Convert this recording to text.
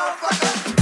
motherfucker.